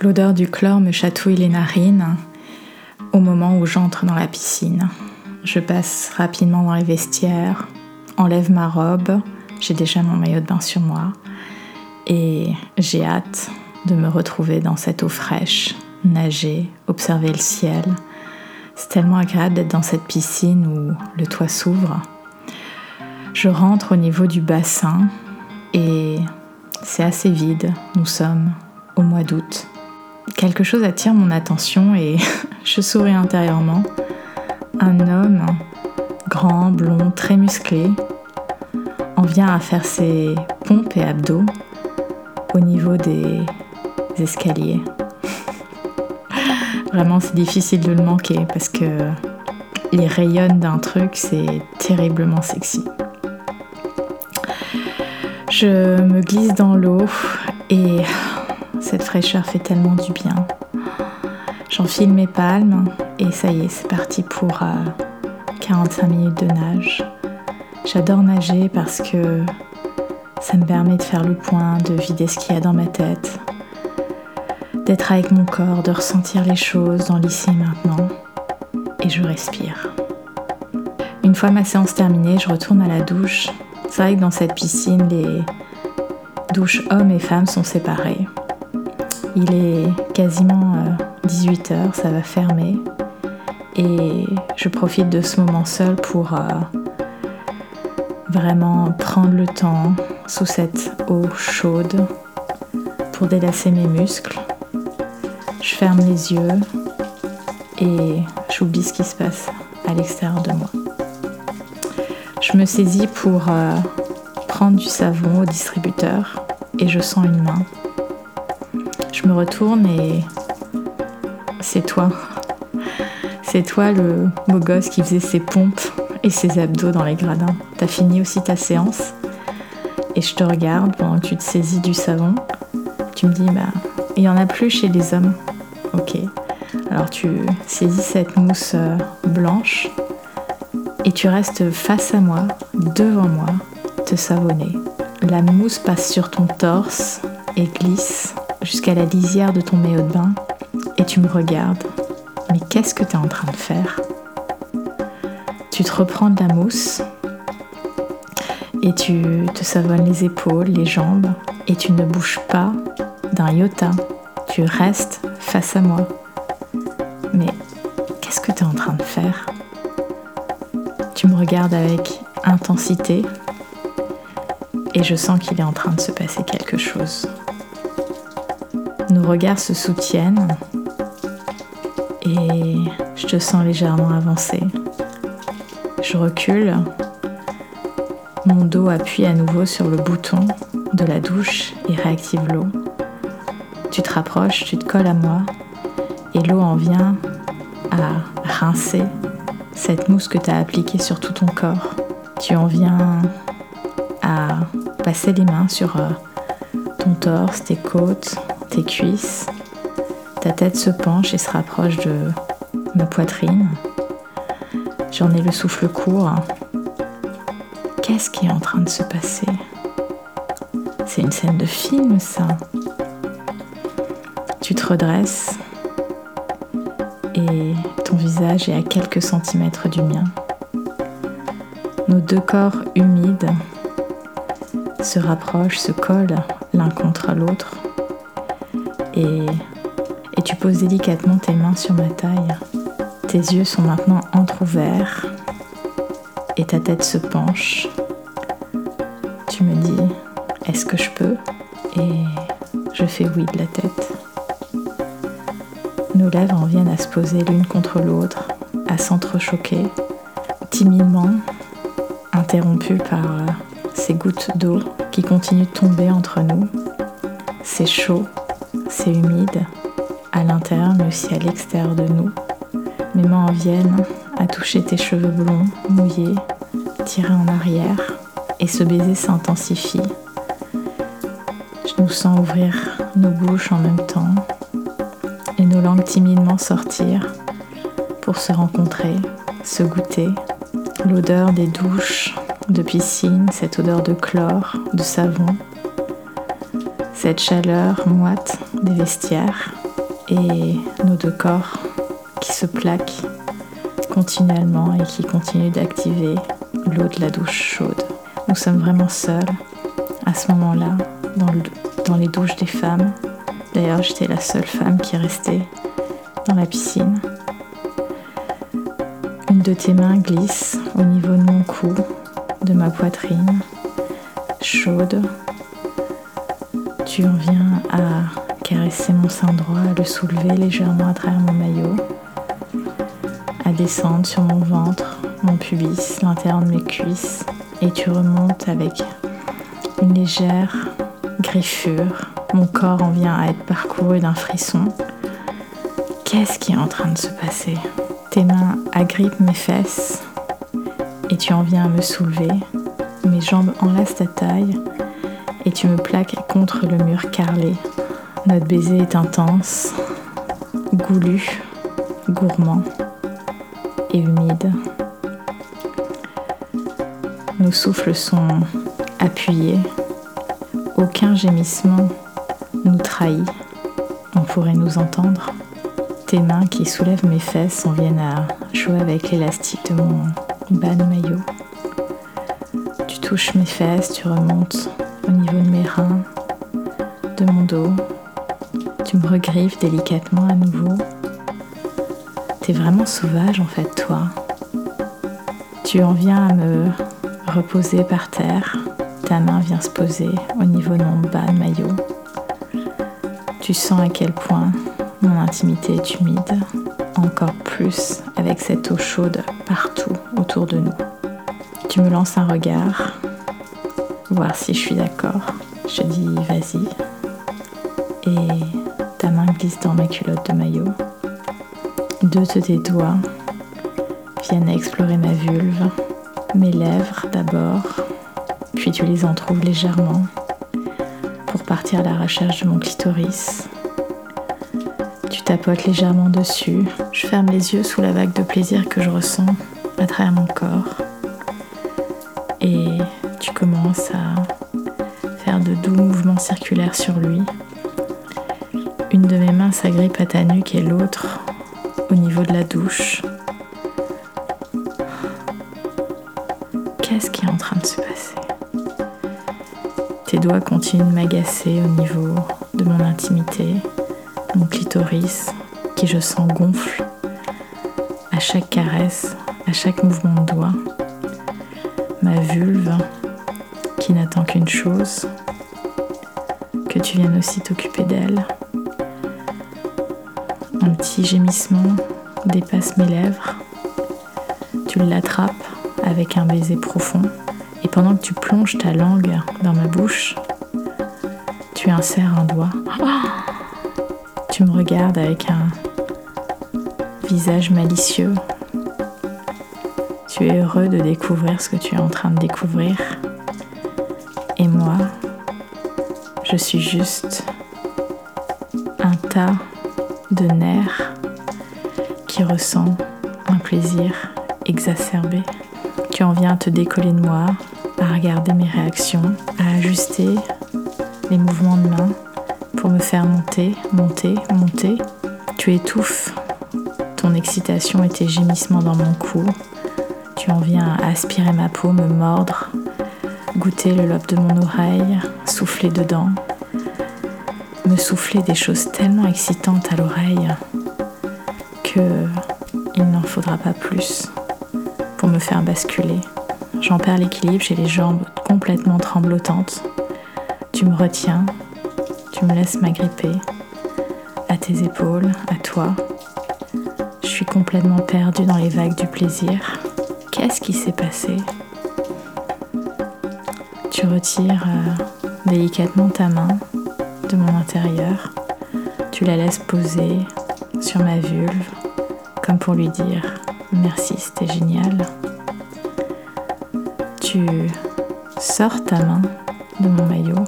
L'odeur du chlore me chatouille les narines au moment où j'entre dans la piscine. Je passe rapidement dans les vestiaires, enlève ma robe, j'ai déjà mon maillot de bain sur moi et j'ai hâte de me retrouver dans cette eau fraîche, nager, observer le ciel. C'est tellement agréable d'être dans cette piscine où le toit s'ouvre. Je rentre au niveau du bassin et c'est assez vide. Nous sommes au mois d'août quelque chose attire mon attention et je souris intérieurement. Un homme grand, blond, très musclé en vient à faire ses pompes et abdos au niveau des escaliers. Vraiment, c'est difficile de le manquer parce que il rayonne d'un truc, c'est terriblement sexy. Je me glisse dans l'eau et cette fraîcheur fait tellement du bien. J'enfile mes palmes et ça y est, c'est parti pour 45 euh, minutes de nage. J'adore nager parce que ça me permet de faire le point, de vider ce qu'il y a dans ma tête, d'être avec mon corps, de ressentir les choses dans l'ici et maintenant. Et je respire. Une fois ma séance terminée, je retourne à la douche. C'est vrai que dans cette piscine, les douches hommes et femmes sont séparées. Il est quasiment 18h, euh, ça va fermer. Et je profite de ce moment seul pour euh, vraiment prendre le temps sous cette eau chaude pour délasser mes muscles. Je ferme les yeux et j'oublie ce qui se passe à l'extérieur de moi. Je me saisis pour euh, prendre du savon au distributeur et je sens une main je me retourne et c'est toi. C'est toi le beau gosse qui faisait ses pompes et ses abdos dans les gradins. T'as fini aussi ta séance et je te regarde pendant que tu te saisis du savon. Tu me dis, bah, il y en a plus chez les hommes. Ok. Alors tu saisis cette mousse euh, blanche et tu restes face à moi, devant moi, te savonner. La mousse passe sur ton torse et glisse jusqu'à la lisière de ton maillot de bain et tu me regardes. Mais qu'est-ce que tu es en train de faire? Tu te reprends de la mousse et tu te savonnes les épaules, les jambes et tu ne bouges pas d'un iota. Tu restes face à moi. Mais qu'est-ce que tu es en train de faire? Tu me regardes avec intensité et je sens qu'il est en train de se passer quelque chose. Nos regards se soutiennent et je te sens légèrement avancer. Je recule, mon dos appuie à nouveau sur le bouton de la douche et réactive l'eau. Tu te rapproches, tu te colles à moi et l'eau en vient à rincer cette mousse que tu as appliquée sur tout ton corps. Tu en viens à passer les mains sur euh, ton torse, tes côtes, tes cuisses. Ta tête se penche et se rapproche de ma poitrine. J'en ai le souffle court. Qu'est-ce qui est en train de se passer? C'est une scène de film, ça. Tu te redresses et ton visage est à quelques centimètres du mien. Nos deux corps humides se rapprochent, se collent l'un contre l'autre et, tu poses délicatement tes mains sur ma taille. Tes yeux sont maintenant entr'ouverts et ta tête se penche. Tu me dis, est-ce que je peux? Et je fais oui de la tête. Nos lèvres en viennent à se poser l'une contre l'autre, à s'entrechoquer, timidement, interrompues par euh, ces gouttes d'eau qui continuent de tomber entre nous. C'est chaud, c'est humide, à l'intérieur mais aussi à l'extérieur de nous. Mes mains en viennent à toucher tes cheveux blonds, mouillés, tirés en arrière, et ce baiser s'intensifie. Je nous sens ouvrir nos bouches en même temps et nos langues timidement sortir pour se rencontrer, se goûter. L'odeur des douches, de piscine, cette odeur de chlore, de savon, cette chaleur moite des vestiaires. et nos deux corps qui se plaquent continuellement et qui continuent d'activer l'eau de la douche chaude. Nous sommes vraiment seuls à ce moment-là dans, les douches des femmes. D'ailleurs, j'étais la seule femme qui restait dans la piscine. Une de tes mains glisse au niveau de mon cou, de ma poitrine, chaude. Tu en viens à caresser mon sein droit, à le soulever légèrement à travers mon maillot, à descendre sur mon ventre, mon pubis, l'intérieur de mes cuisses, et tu remontes avec une légère griffure. Mon corps en vient à être parcouru d'un frisson. Qu'est-ce qui est en train de se passer? Tes mains agrippent mes fesses et tu en viens à me soulever. Mes jambes enlacent ta taille et tu me plaques contre le mur carrelé. Notre baiser est intense, goulu, gourmand et humide. Nos souffles sont appuyés. Aucun gémissement nous trahit. On pourrait nous entendre. Tes mains qui soulèvent mes fesses en viennent à jouer avec l'élastique de mon bas de maillot. Tu touches mes fesses, tu remontes au niveau de mes reins, de mon dos. Tu me regriffes délicatement à nouveau. T'es vraiment sauvage en fait, toi. Tu en viens à me reposer par terre. Ta main vient se poser au niveau de mon bas maillot. Tu sens à quel point mon intimité est humide, encore plus avec cette eau chaude partout autour de nous. Tu me lances un regard, voir si je suis d'accord. Je dis vas-y. Et ta main glisse dans ma culotte de maillot. Deux de tes doigts viennent explorer ma vulve, mes lèvres d'abord, puis tu les entrouves légèrement pour partir à la recherche de mon clitoris. Tu tapotes légèrement dessus. Je ferme les yeux sous la vague de plaisir que je ressens à travers mon corps. Commences à faire de doux mouvements circulaires sur lui. Une de mes mains s'agrippe à ta nuque et l'autre au niveau de la douche. Qu'est-ce qui est en train de se passer? Tes doigts continuent de m'agacer au niveau de mon intimité, mon clitoris qui je sens gonfle à chaque caresse, à chaque mouvement de doigt, ma vulve n'attend qu'une chose, que tu viennes aussi t'occuper d'elle. Un petit gémissement dépasse mes lèvres, tu l'attrapes avec un baiser profond et pendant que tu plonges ta langue dans ma bouche, tu insères un doigt. Tu me regardes avec un visage malicieux. Tu es heureux de découvrir ce que tu es en train de découvrir. Suis juste un tas de nerfs qui ressent un plaisir exacerbé. Tu en viens à te décoller de moi, à regarder mes réactions, à ajuster les mouvements de main pour me faire monter, monter, monter. Tu étouffes ton excitation et tes gémissements dans mon cou. Tu en viens à aspirer ma peau, me mordre, goûter le lobe de mon oreille, souffler dedans, me souffler des choses tellement excitantes à l'oreille que il n'en faudra pas plus pour me faire basculer. J'en perds l'équilibre, j'ai les jambes complètement tremblotantes. Tu me retiens, tu me laisses m'agripper à tes épaules, à toi. Je suis complètement perdue dans les vagues du plaisir. Qu'est-ce qui s'est passé? Tu retires euh, délicatement ta main de mon intérieur. Tu la laisses poser sur ma vulve, comme pour lui dire merci, c'était génial. Tu sors ta main de mon maillot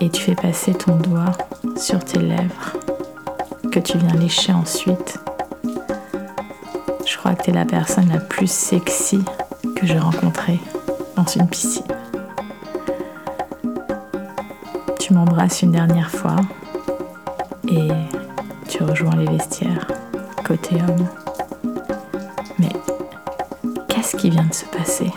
et tu fais passer ton doigt sur tes lèvres que tu viens lécher ensuite. Je crois que tu es la personne la plus sexy que j'ai rencontrée dans une piscine. Une dernière fois et tu rejoins les vestiaires, côté homme. Mais qu'est-ce qui vient de se passer?